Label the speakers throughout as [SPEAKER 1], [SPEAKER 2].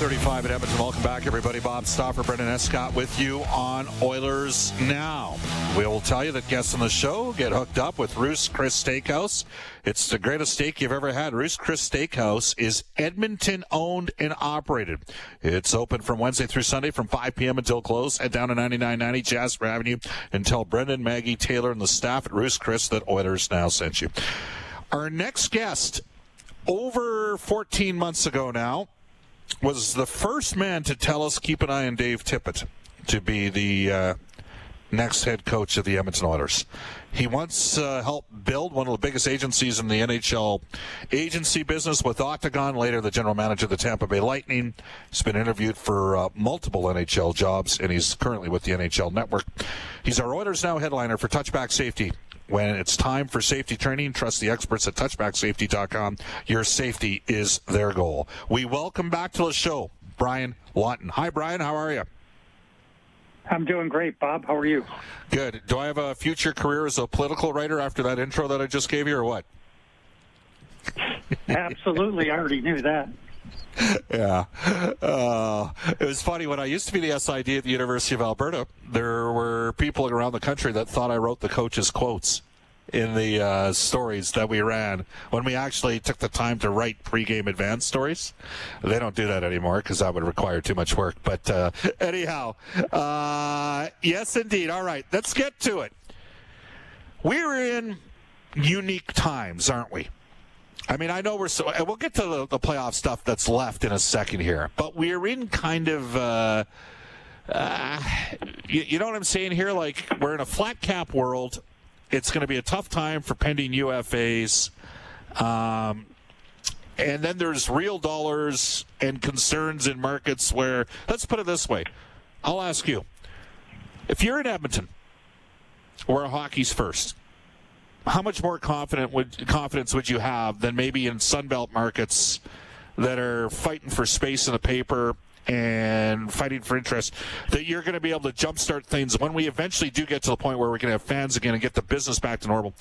[SPEAKER 1] 35 at Edmonton. Welcome back, everybody. Bob Stauffer, Brendan Escott with you on Oilers Now. We will tell you that guests on the show get hooked up with Ruth's Chris Steakhouse. It's the greatest steak you've ever had. Ruth's Chris Steakhouse is Edmonton owned and operated. It's open from Wednesday through Sunday from 5 p.m. until close. Head down to 9990 Jasper Avenue and tell Brendan, Maggie, Taylor, and the staff at Ruth's Chris that Oilers Now sent you. Our next guest, over 14 months ago now, was the first man to tell us keep an eye on Dave Tippett to be the uh, next head coach of the Edmonton Oilers. He once uh, helped build one of the biggest agencies in the NHL agency business with Octagon, later the general manager of the Tampa Bay Lightning. He's been interviewed for uh, multiple NHL jobs, and he's currently with the NHL Network. He's our Oilers Now headliner for touchback safety when it's time for safety training, trust the experts at touchbacksafety.com. Your safety is their goal. We welcome back to the show Brian Lawton. Hi, Brian. How are you?
[SPEAKER 2] I'm doing great, Bob. How are you?
[SPEAKER 1] Good. Do I have a future career as a political writer after that intro that I just gave you, or what?
[SPEAKER 2] Absolutely. I already knew that.
[SPEAKER 1] yeah. Uh, it was funny when I used to be the SID at the University of Alberta. There were people around the country that thought I wrote the coach's quotes in the uh, stories that we ran when we actually took the time to write pregame advance stories. They don't do that anymore because that would require too much work. But uh, anyhow, uh, yes, indeed. All right, let's get to it. We're in unique times, aren't we? I mean, I know we're so. We'll get to the, the playoff stuff that's left in a second here, but we're in kind of. Uh, uh, you, you know what I'm saying here? Like we're in a flat cap world. It's going to be a tough time for pending UFAs. Um, and then there's real dollars and concerns in markets where, let's put it this way. I'll ask you if you're in Edmonton, where hockey's first, how much more confident would confidence would you have than maybe in Sunbelt markets that are fighting for space in the paper and fighting for interest that you're going to be able to jumpstart things when we eventually do get to the point where we can have fans again and get the business back to normal.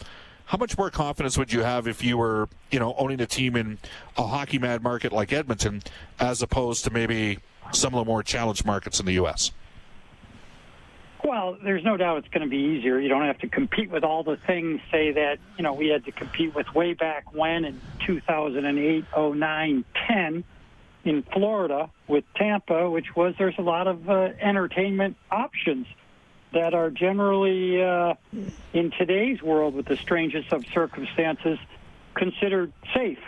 [SPEAKER 1] How much more confidence would you have if you were, you know, owning a team in a hockey mad market like Edmonton as opposed to maybe some of the more challenged markets in the U.S.?
[SPEAKER 2] Well, there's no doubt it's going to be easier. You don't have to compete with all the things, say, that, you know, we had to compete with way back when in 2008, 09, 10 in Florida with Tampa, which was there's a lot of uh, entertainment options that are generally, uh, in today's world, with the strangest of circumstances, considered safe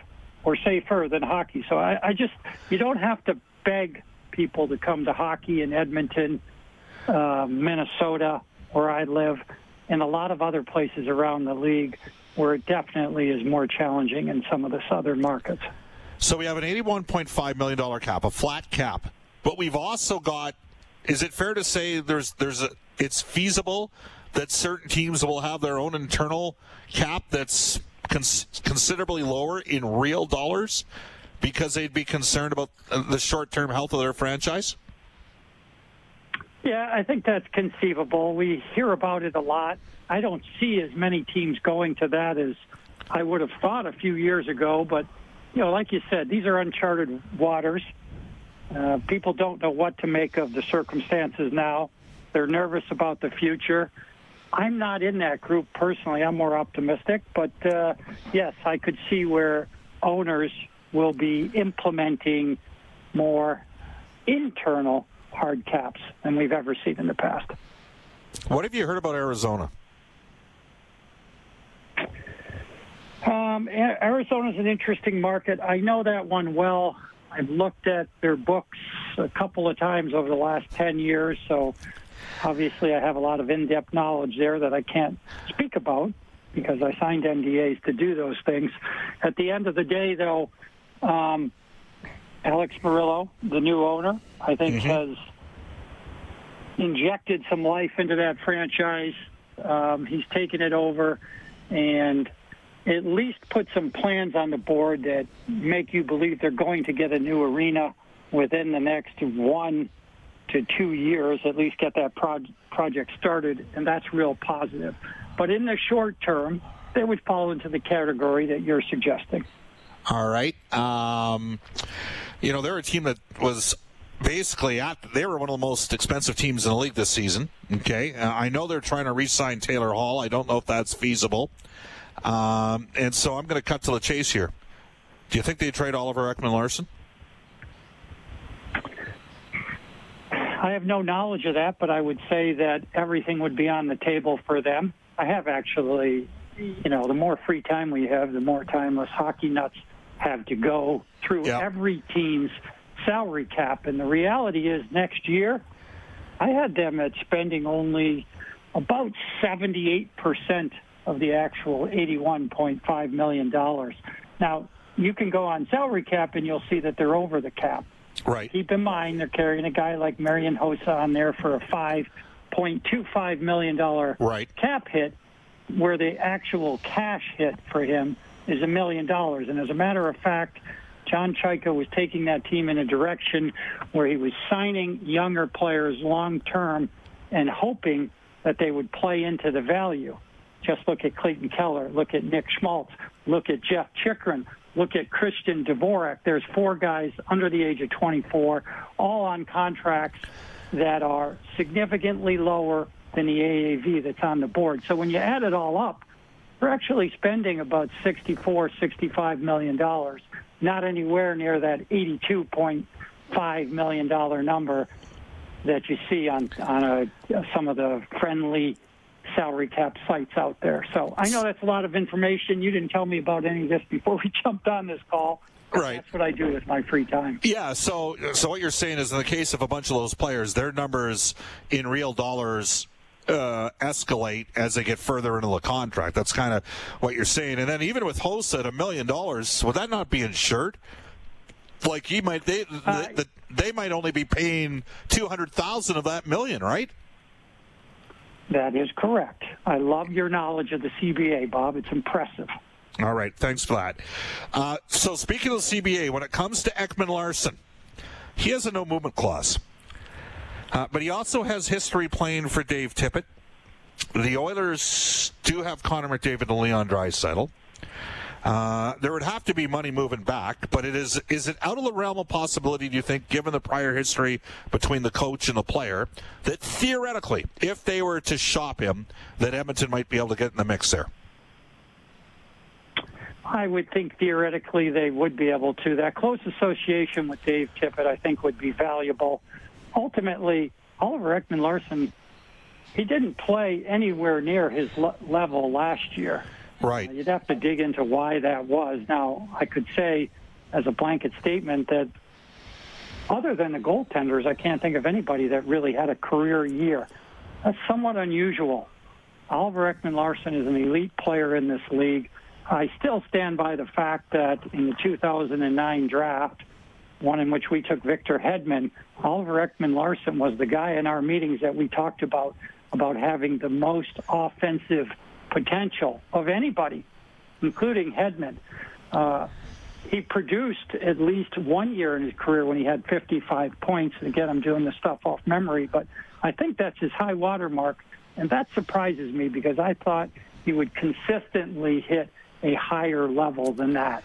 [SPEAKER 2] or safer than hockey. So I, I just, you don't have to beg people to come to hockey in Edmonton uh, Minnesota, where I live, and a lot of other places around the league where it definitely is more challenging in some of the southern markets.
[SPEAKER 1] So we have an $81.5 million cap, a flat cap, but we've also got. Is it fair to say there's there's a it's feasible that certain teams will have their own internal cap that's cons- considerably lower in real dollars because they'd be concerned about the short-term health of their franchise?
[SPEAKER 2] Yeah, I think that's conceivable. We hear about it a lot. I don't see as many teams going to that as I would have thought a few years ago. But, you know, like you said, these are uncharted waters. Uh, people don't know what to make of the circumstances now. They're nervous about the future. I'm not in that group personally. I'm more optimistic. But, uh, yes, I could see where owners will be implementing more internal hard caps than we've ever seen in the past.
[SPEAKER 1] What have you heard about Arizona?
[SPEAKER 2] Um, Arizona is an interesting market. I know that one well. I've looked at their books a couple of times over the last 10 years, so obviously I have a lot of in depth knowledge there that I can't speak about because I signed NDAs to do those things. At the end of the day, though, um, Alex Meruelo, the new owner, I think mm-hmm. has injected some life into that franchise. Um, he's taken it over and at least put some plans on the board that make you believe they're going to get a new arena within the next one to two years, at least get that pro- project started, and that's real positive. But in the short term, they would fall into the category that you're suggesting.
[SPEAKER 1] All right. Um, you know, they're a team that was basically at, they were one of the most expensive teams in the league this season. Okay. Uh, I know they're trying to re sign Taylor Hall. I don't know if that's feasible. Um, and so I'm going to cut to the chase here. Do you think they trade Oliver Ekman Larsson?
[SPEAKER 2] I have no knowledge of that, but I would say that everything would be on the table for them. I have actually, you know, the more free time we have, the more time us hockey nuts have to go through yep. every team's salary cap. And the reality is, next year, I had them at spending only about 78% of the actual $81.5 million. Now, you can go on salary cap and you'll see that they're over the cap.
[SPEAKER 1] Right.
[SPEAKER 2] Keep in mind they're carrying a guy like Marian Hossa on there for a $5.25 million
[SPEAKER 1] right.
[SPEAKER 2] cap hit, where the actual cash hit for him is a million dollars. And as a matter of fact, John Chayka was taking that team in a direction where he was signing younger players long term and hoping that they would play into the value. Just look at Clayton Keller, look at Nick Schmaltz, look at Jeff Chychrun, look at Christian Dvorak. There's four guys under the age of 24, all on contracts that are significantly lower than the AAV that's on the board. So when you add it all up, we're actually spending about 64, 65 million dollars, not anywhere near that 82.5 million dollar number that you see on on a, some of the friendly salary cap sites out there. So I know that's a lot of information. You didn't tell me about any of this before we jumped on this call.
[SPEAKER 1] Right.
[SPEAKER 2] That's what I do with my free time.
[SPEAKER 1] Yeah. So, so what you're saying is, in the case of a bunch of those players, their numbers in real dollars uh, escalate as they get further into the contract. That's kind of what you're saying. And then even with Hossa at a million dollars, would that not be insured? Like he might, they, uh, the, they might only be paying two hundred thousand of that million, right?
[SPEAKER 2] That is correct. I love your knowledge of the CBA, Bob. It's impressive.
[SPEAKER 1] All right, thanks for that. Uh, so, speaking of the CBA, when it comes to Ekman Larsson, he has a no movement clause, uh, but he also has history playing for Dave Tippett. The Oilers do have Connor McDavid and Leon Draisaitl. Uh, there would have to be money moving back, but it is is it out of the realm of possibility? Do you think, given the prior history between the coach and the player, that theoretically, if they were to shop him, that Edmonton might be able to get in the mix there?
[SPEAKER 2] I would think theoretically they would be able to. That close association with Dave Tippett, I think, would be valuable. Ultimately, Oliver Ekman Larsson, he didn't play anywhere near his le- level last year.
[SPEAKER 1] Right.
[SPEAKER 2] Uh, you'd have to dig into why that was. Now, I could say as a blanket statement that other than the goaltenders, I can't think of anybody that really had a career year. That's somewhat unusual. Oliver Ekman Larsson is an elite player in this league. I still stand by the fact that in the 2009 draft, one in which we took Victor Hedman, Oliver Ekman Larsson was the guy in our meetings that we talked about about having the most offensive potential of anybody, including Hedman. Uh, he produced at least one year in his career when he had 55 points. Again, I'm doing the stuff off memory, but I think that's his high water mark. And that surprises me because I thought he would consistently hit a higher level than that.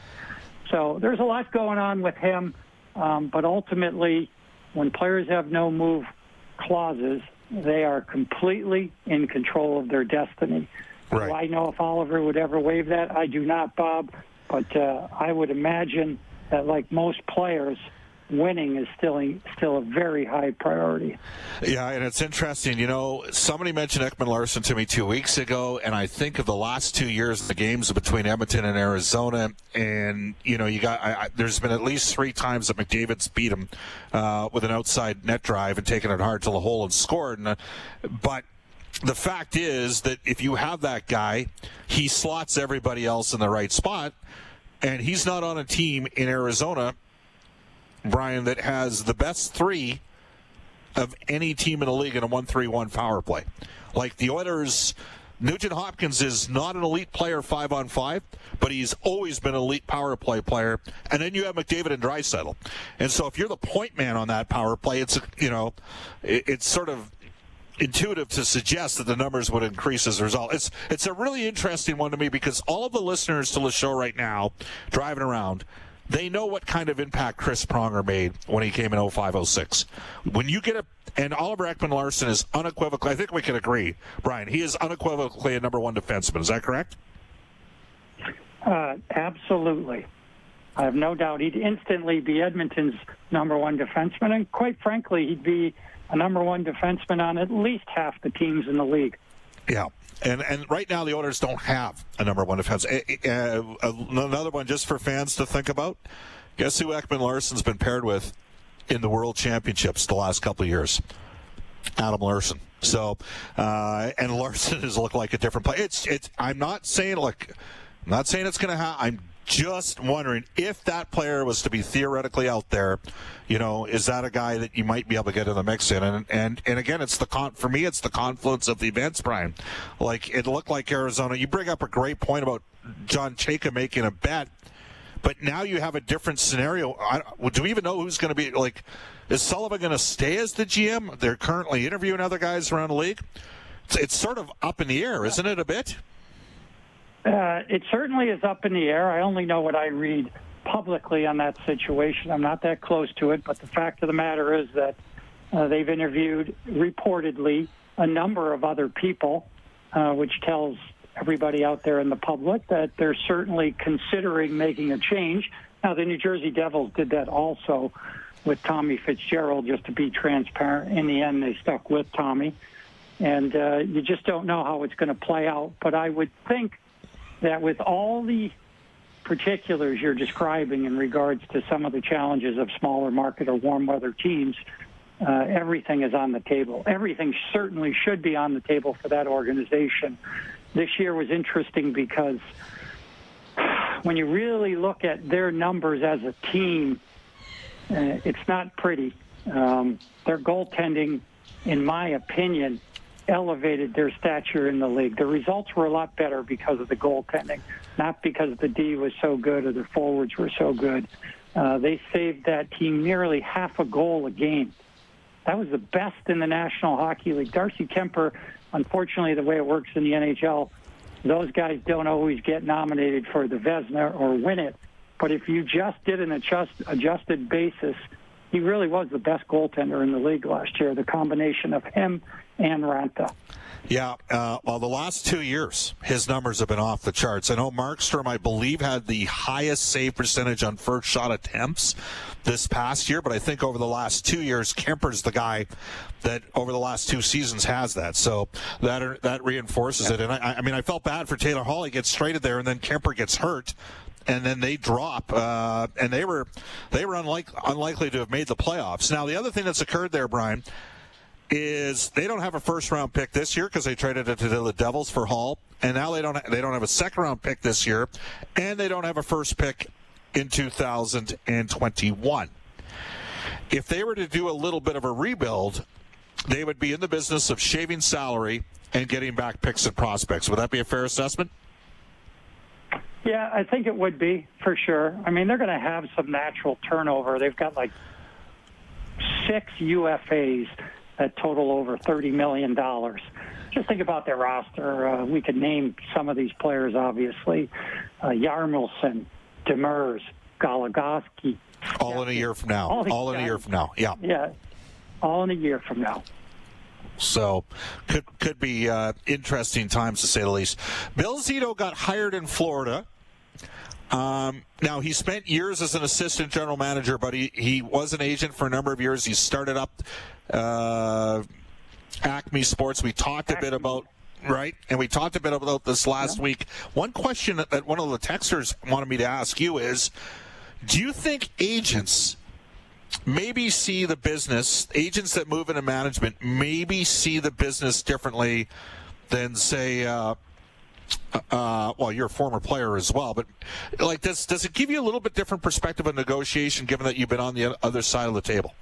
[SPEAKER 2] So there's a lot going on with him. Um, but ultimately, when players have no move clauses, they are completely in control of their destiny.
[SPEAKER 1] Right.
[SPEAKER 2] Do I know if Oliver would ever waive that? I do not, Bob. But uh, I would imagine that, like most players, winning is still still a very high priority.
[SPEAKER 1] Yeah, and it's interesting. You know, somebody mentioned Ekman Larsson to me two weeks ago, and I think of the last two years, of the games between Edmonton and Arizona, and you know, you got I, I, there's been at least three times that McDavid's beat him uh, with an outside net drive and taken it hard to the hole and scored. And, uh, but the fact is that if you have that guy, he slots everybody else in the right spot, and he's not on a team in Arizona Brian, that has the best three of any team in the league in a one-three-one power play. Like the Oilers. Nugent Hopkins is not an elite player five on five, but he's always been an elite power play player. And then you have McDavid and Draisaitl. And so if you're the point man on that power play, it's you know, it's sort of intuitive to suggest that the numbers would increase as a result. It's it's a really interesting one to me because all of the listeners to the show right now, driving around, they know what kind of impact Chris Pronger made when he came in 0506. When you get a and Oliver Ekman-Larsson is unequivocally, I think we can agree, Brian, he is unequivocally a number one defenseman. Is that correct?
[SPEAKER 2] Uh, absolutely. I have no doubt he'd instantly be Edmonton's number one defenseman, and quite frankly, he'd be a number one defenseman on at least half the teams in the league.
[SPEAKER 1] Yeah. And and right now the Oilers don't have a number one defense. Uh, another one just for fans to think about. Guess who Ekman-Larsson's been paired with in the World Championships the last couple of years? Adam Larsson. So, uh, and Larsson has looked like a different player. It's it's. I'm not saying like, I'm not saying it's going to happen. I'm just wondering if that player was to be theoretically out there, you know, is that a guy that you might be able to get in the mix in? And and and again, it's the con for me, it's the confluence of the events, Brian. Like it looked like Arizona. You bring up a great point about John Chayka making a bet, but now you have a different scenario. I, do we even know who's going to be like? Is Sullivan going to stay as the GM? They're currently interviewing other guys around the league. It's, it's sort of up in the air, isn't it? A bit.
[SPEAKER 2] Uh, it certainly is up in the air. I only know what I read publicly on that situation. I'm not that close to it, but the fact of the matter is that uh, they've interviewed reportedly a number of other people, uh, which tells everybody out there in the public that they're certainly considering making a change. Now, the New Jersey Devils did that also with Tommy Fitzgerald, just to be transparent. In the end, they stuck with Tommy. And uh, you just don't know how it's going to play out. But I would think that with all the particulars you're describing in regards to some of the challenges of smaller market or warm weather teams, uh, everything is on the table. Everything certainly should be on the table for that organization. This year was interesting because when you really look at their numbers as a team, uh, it's not pretty. Um, their goaltending, in my opinion, elevated their stature in the league. The results were a lot better because of the goaltending, not because the D was so good or the forwards were so good. Uh, they saved that team nearly half a goal a game. That was the best in the National Hockey League. Darcy Kuemper, unfortunately, the way it works in the NHL, those guys don't always get nominated for the Vezina or win it. But if you just did an adjust, adjusted basis, he really was the best goaltender in the league last year. The combination of him and Raanta.
[SPEAKER 1] Yeah, uh, well, the last two years, his numbers have been off the charts. I know Markstrom, I believe, had the highest save percentage on first shot attempts this past year, but I think over the last two years, Kuemper's the guy that over the last two seasons has that. So that that reinforces it. And I, I mean, I felt bad for Taylor Hall. He gets traded there, and then Kuemper gets hurt and then they drop, uh, and they were they were unlike, unlikely to have made the playoffs. Now, the other thing that's occurred there, Brian, is they don't have a first round pick this year because they traded it to the Devils for Hall, and now they don't they don't have a second round pick this year, and they don't have a first pick in 2021. If they were to do a little bit of a rebuild, they would be in the business of shaving salary and getting back picks and prospects. Would that be a fair assessment?
[SPEAKER 2] Yeah, I think it would be for sure. I mean, they're going to have some natural turnover. They've got like six UFAs that total over $30 million. Just think about their roster. Uh, we could name some of these players, obviously. Uh, Demers, Goligoski.
[SPEAKER 1] All in a year from now. All, all in a year from now. Yeah.
[SPEAKER 2] Yeah. All in a year from now.
[SPEAKER 1] So could could be uh, interesting times to say the least. Bill Zito got hired in Florida. Um, now he spent years as an assistant general manager, but he, he was an agent for a number of years. He started up uh, Acme Sports. We talked a bit about right, and we talked a bit about this last yeah. week. One question that one of the texters wanted me to ask you is: Do you think agents? Maybe see the business agents that move into management. Maybe see the business differently than say uh, uh, well, you're a former player as well, but like, does does it give you a little bit different perspective of negotiation, given that you've been on the other side of the table?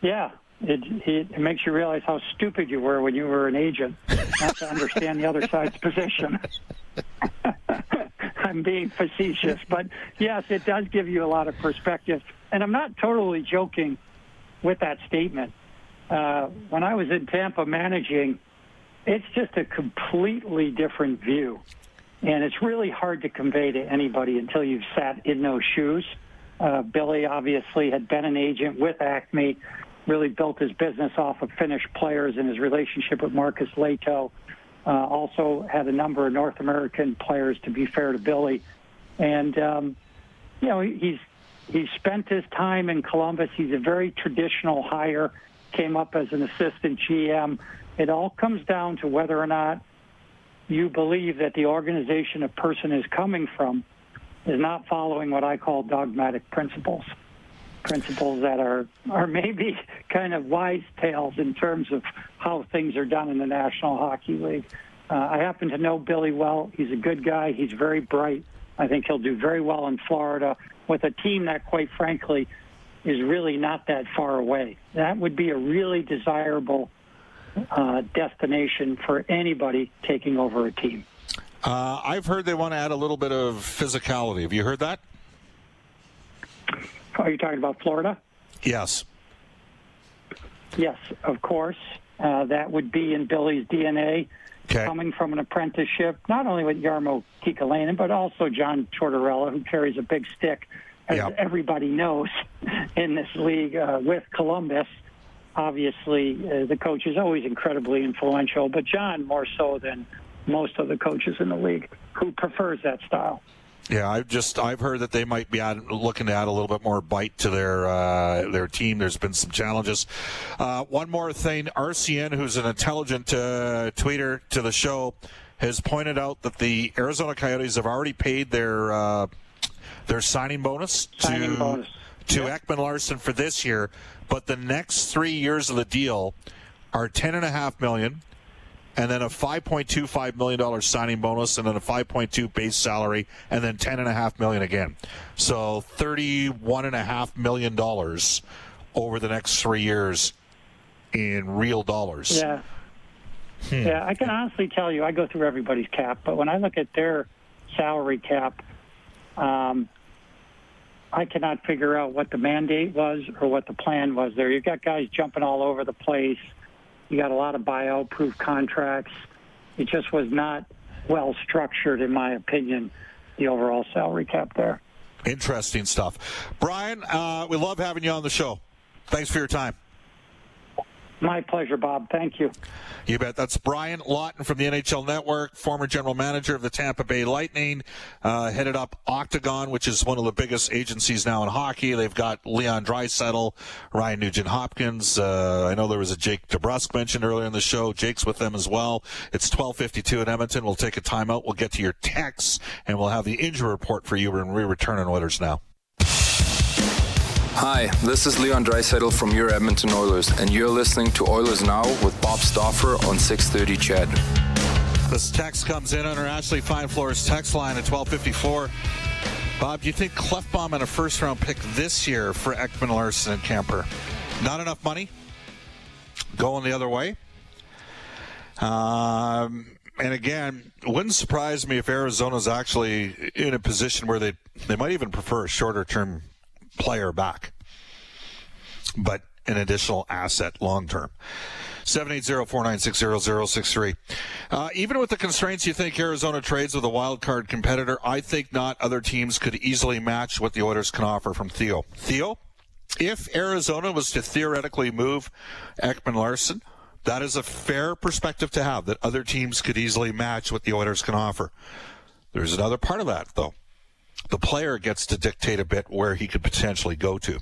[SPEAKER 2] Yeah, it, it makes you realize how stupid you were when you were an agent, not to understand the other side's position. I'm being facetious, but yes, it does give you a lot of perspective. And I'm not totally joking with that statement. Uh, when I was in Tampa managing, it's just a completely different view. And it's really hard to convey to anybody until you've sat in those shoes. Uh, Billy obviously had been an agent with Acme, really built his business off of Finnish players and his relationship with Markus Lehto. Uh, also had a number of North American players, to be fair to Billy. And, um, you know, he's, he's spent his time in Columbus. He's a very traditional hire, came up as an assistant GM it all comes down to whether or not you believe that the organization a person is coming from is not following what I call dogmatic principles. Principles that are, are maybe kind of wise tales in terms of how things are done in the National Hockey League. Uh, I happen to know Billy well. He's a good guy. He's very bright. I think he'll do very well in Florida with a team that, quite frankly, is really not that far away. That would be a really desirable uh, destination for anybody taking over a team.
[SPEAKER 1] Uh, I've heard they want to add a little bit of physicality. Have you heard that?
[SPEAKER 2] Are you talking about Florida?
[SPEAKER 1] Yes.
[SPEAKER 2] Yes, of course. Uh, that would be in Billy's DNA. Okay. Coming from an apprenticeship, not only with Jarmo Kekalainen, but also John Tortorella, who carries a big stick, as yep. everybody knows, in this league uh, with Columbus obviously uh, the coach is always incredibly influential, but John more so than most of the coaches in the league who prefers that style.
[SPEAKER 1] Yeah, I've just I've heard that they might be add, looking to add a little bit more bite to their uh, their team. There's been some challenges. Uh, one more thing, RCN, who's an intelligent uh, tweeter to the show, has pointed out that the Arizona Coyotes have already paid their uh, their signing bonus
[SPEAKER 2] signing
[SPEAKER 1] to
[SPEAKER 2] bonus.
[SPEAKER 1] to yeah. Ekman Larsson for this year. But the next three years of the deal are ten and a half million, and then a five point two five million dollar signing bonus, and then a five point two base salary, and then ten and a half million again. So thirty one and a half million dollars over the next three years in real dollars.
[SPEAKER 2] Yeah. Hmm. Yeah, I can honestly tell you, I go through everybody's cap, but when I look at their salary cap, um, I cannot figure out what the mandate was or what the plan was there. You've got guys jumping all over the place. You got a lot of buyout proof contracts. It just was not well structured, in my opinion, the overall salary cap there.
[SPEAKER 1] Interesting stuff. Brian, uh, we love having you on the show. Thanks for your time.
[SPEAKER 2] My pleasure, Bob. Thank you.
[SPEAKER 1] You bet. That's Brian Lawton from the NHL Network, former general manager of the Tampa Bay Lightning, uh, headed up Octagon, which is one of the biggest agencies now in hockey. They've got Leon Draisaitl, Ryan Nugent Hopkins. Uh, I know there was a Jake DeBrusk mentioned earlier in the show. Jake's with them as well. It's 12:52 in Edmonton. We'll take a timeout. We'll get to your texts, and we'll have the injury report for you when we return on Oilers now.
[SPEAKER 3] Hi, this is Leon Draisaitl from your Edmonton Oilers, and you're listening to Oilers Now with Bob Stauffer on 630 CHED.
[SPEAKER 1] This text comes in on our Ashley Fine Floors text line at 1254. Bob, do you think Klefbom and a first round pick this year for Ekman-Larsson and Kuemper? Not enough money? Going the other way? Um, and again, wouldn't surprise me if Arizona's actually in a position where they they might even prefer a shorter term player back, but an additional asset long term. 780-496-0063. Uh, even with the constraints you think Arizona trades with a wild card competitor, I think not other teams could easily match what the Oilers can offer from Theo. Theo, if Arizona was to theoretically move Ekman Larsson, that is a fair perspective to have that other teams could easily match what the Oilers can offer. There's another part of that, though the player gets to dictate a bit where he could potentially go to.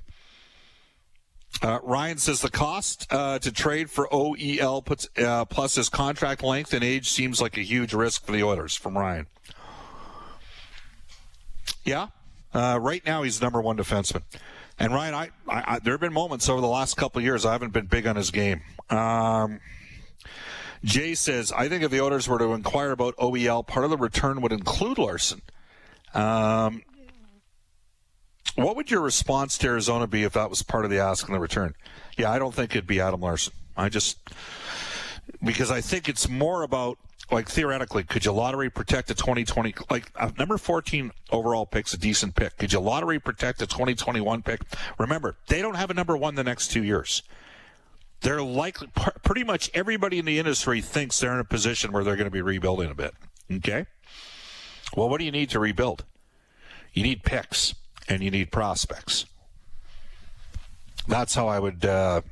[SPEAKER 1] Uh, Ryan says the cost uh, to trade for OEL puts, uh, plus his contract length and age seems like a huge risk for the Oilers. From Ryan. Yeah, uh, right now he's number one defenseman. And Ryan, I, I, I, there have been moments over the last couple years I haven't been big on his game. Um, Jay says, I think if the Oilers were to inquire about OEL, part of the return would include Larsson. Um, what would your response to Arizona be if that was part of the ask and the return? Yeah, I don't think it'd be Adam Larsson. I just because I think it's more about like theoretically, could you lottery protect a 2020 like uh, number 14 overall pick's a decent pick? Could you lottery protect a 2021 pick? Remember, they don't have a number one the next two years. They're likely pretty much everybody in the industry thinks they're in a position where they're going to be rebuilding a bit. Okay. Well, what do you need to rebuild? You need picks and you need prospects. That's how I would. Uh,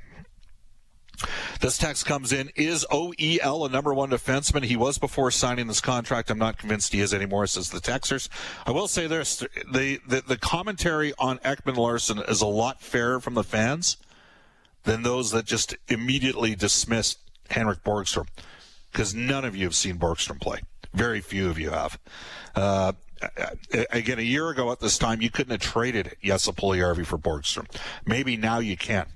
[SPEAKER 1] this text comes in. Is OEL a number one defenseman? He was before signing this contract. I'm not convinced he is anymore, says the Texers. I will say this the, the, the commentary on Ekman Larsson is a lot fairer from the fans than those that just immediately dismissed Henrik Borgstrom because none of you have seen Borgstrom play. Very few of you have. Uh, again, a year ago at this time, you couldn't have traded Puljujarvi for Borgstrom. Maybe now you can.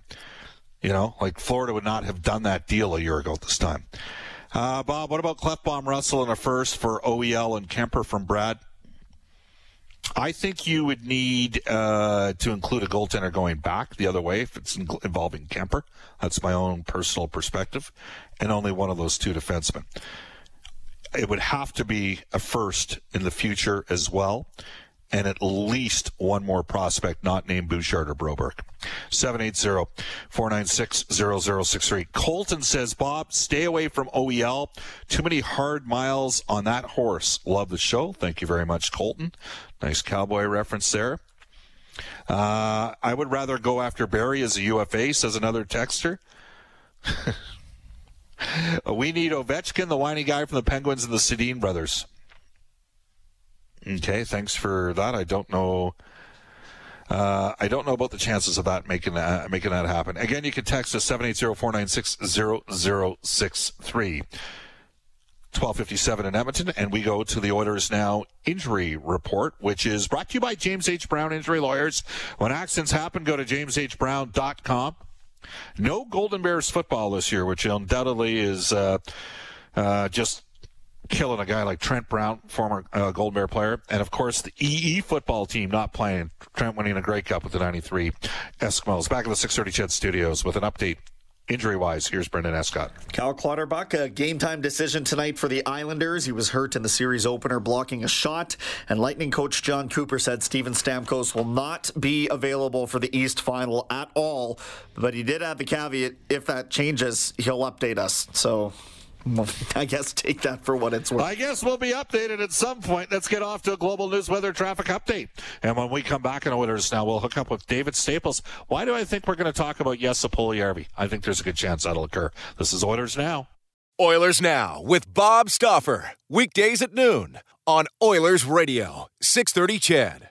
[SPEAKER 1] You know, like Florida would not have done that deal a year ago at this time. Uh, Bob, what about Klefbom Russell in a first for OEL and Kuemper from Brad? I think you would need uh, to include a goaltender going back the other way if it's involving Kuemper. That's my own personal perspective, and only one of those two defensemen it would have to be a first in the future as well. And at least one more prospect not named Bouchard or Broberg. 780-496-0063. Colton says, Bob, stay away from OEL. Too many hard miles on that horse. Love the show. Thank you very much, Colton. Nice cowboy reference there. Uh, I would rather go after Barry as a UFA, says another texter. we need Ovechkin, the whiny guy from the Penguins, and the Sedin brothers. Okay, thanks for that. I don't know. Uh, I don't know about the chances of that making uh, making that happen. Again, you can text us 780-496-0063. 1257 in Edmonton, and we go to the Oilers Now injury report, which is brought to you by James H. Brown Injury Lawyers. When accidents happen, go to jameshbrown.com. No Golden Bears football this year, which undoubtedly is uh, uh, just killing a guy like Trent Brown, former uh, Golden Bear player, and of course the EE football team not playing. Trent winning a Grey Cup with the '93 Eskimos. Back in the 6:30 CHED Studios with an update injury wise, here's Brendan Escott.
[SPEAKER 4] Cal Clutterbuck, a game time decision tonight for the Islanders. He was hurt in the series opener blocking a shot, and Lightning coach Jon Cooper said Steven Stamkos will not be available for the East final at all. But he did add the caveat if that changes, he'll update us. So I guess take that for what it's worth.
[SPEAKER 1] I guess we'll be updated at some point. Let's get off to a global news weather traffic update. And when we come back in Oilers now, we'll hook up with David Staples. Why do I think we're going to talk about Jesse Puljujarvi? I think there's a good chance that'll occur. This is Oilers Now.
[SPEAKER 5] Oilers Now with Bob Stauffer. Weekdays at noon on Oilers Radio, 630 CHED.